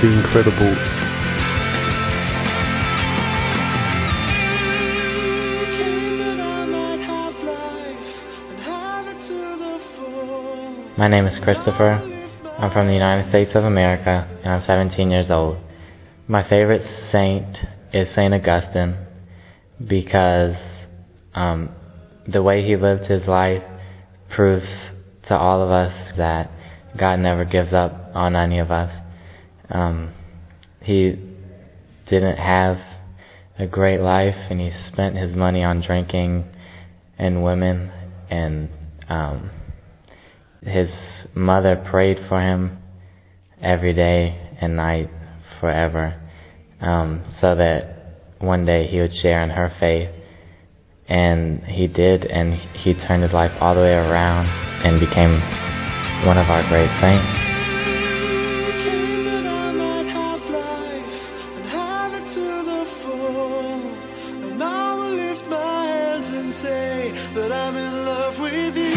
The Incredibles. My name is Christopher. I'm from the United States of America, and I'm 17 years old. My favorite saint is Saint Augustine because um, the way he lived his life proves to all of us that God never gives up on any of us. Um, he didn't have a great life, and he spent his money on drinking and women and um, his mother prayed for him every day and night forever, um, so that one day he would share in her faith. And he did, and he turned his life all the way around and became one of our great saints. Say that I'm in love with you.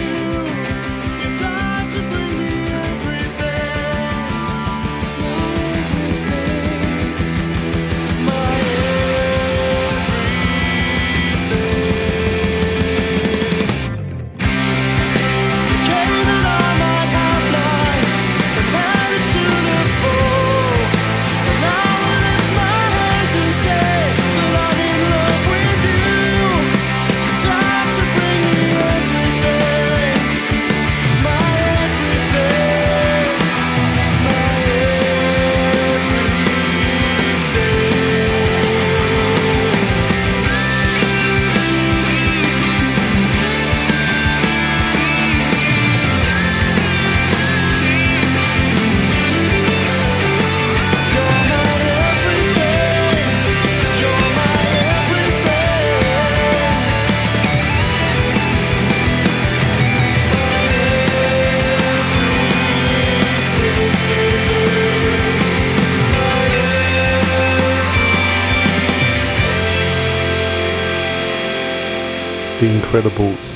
The Incredibles.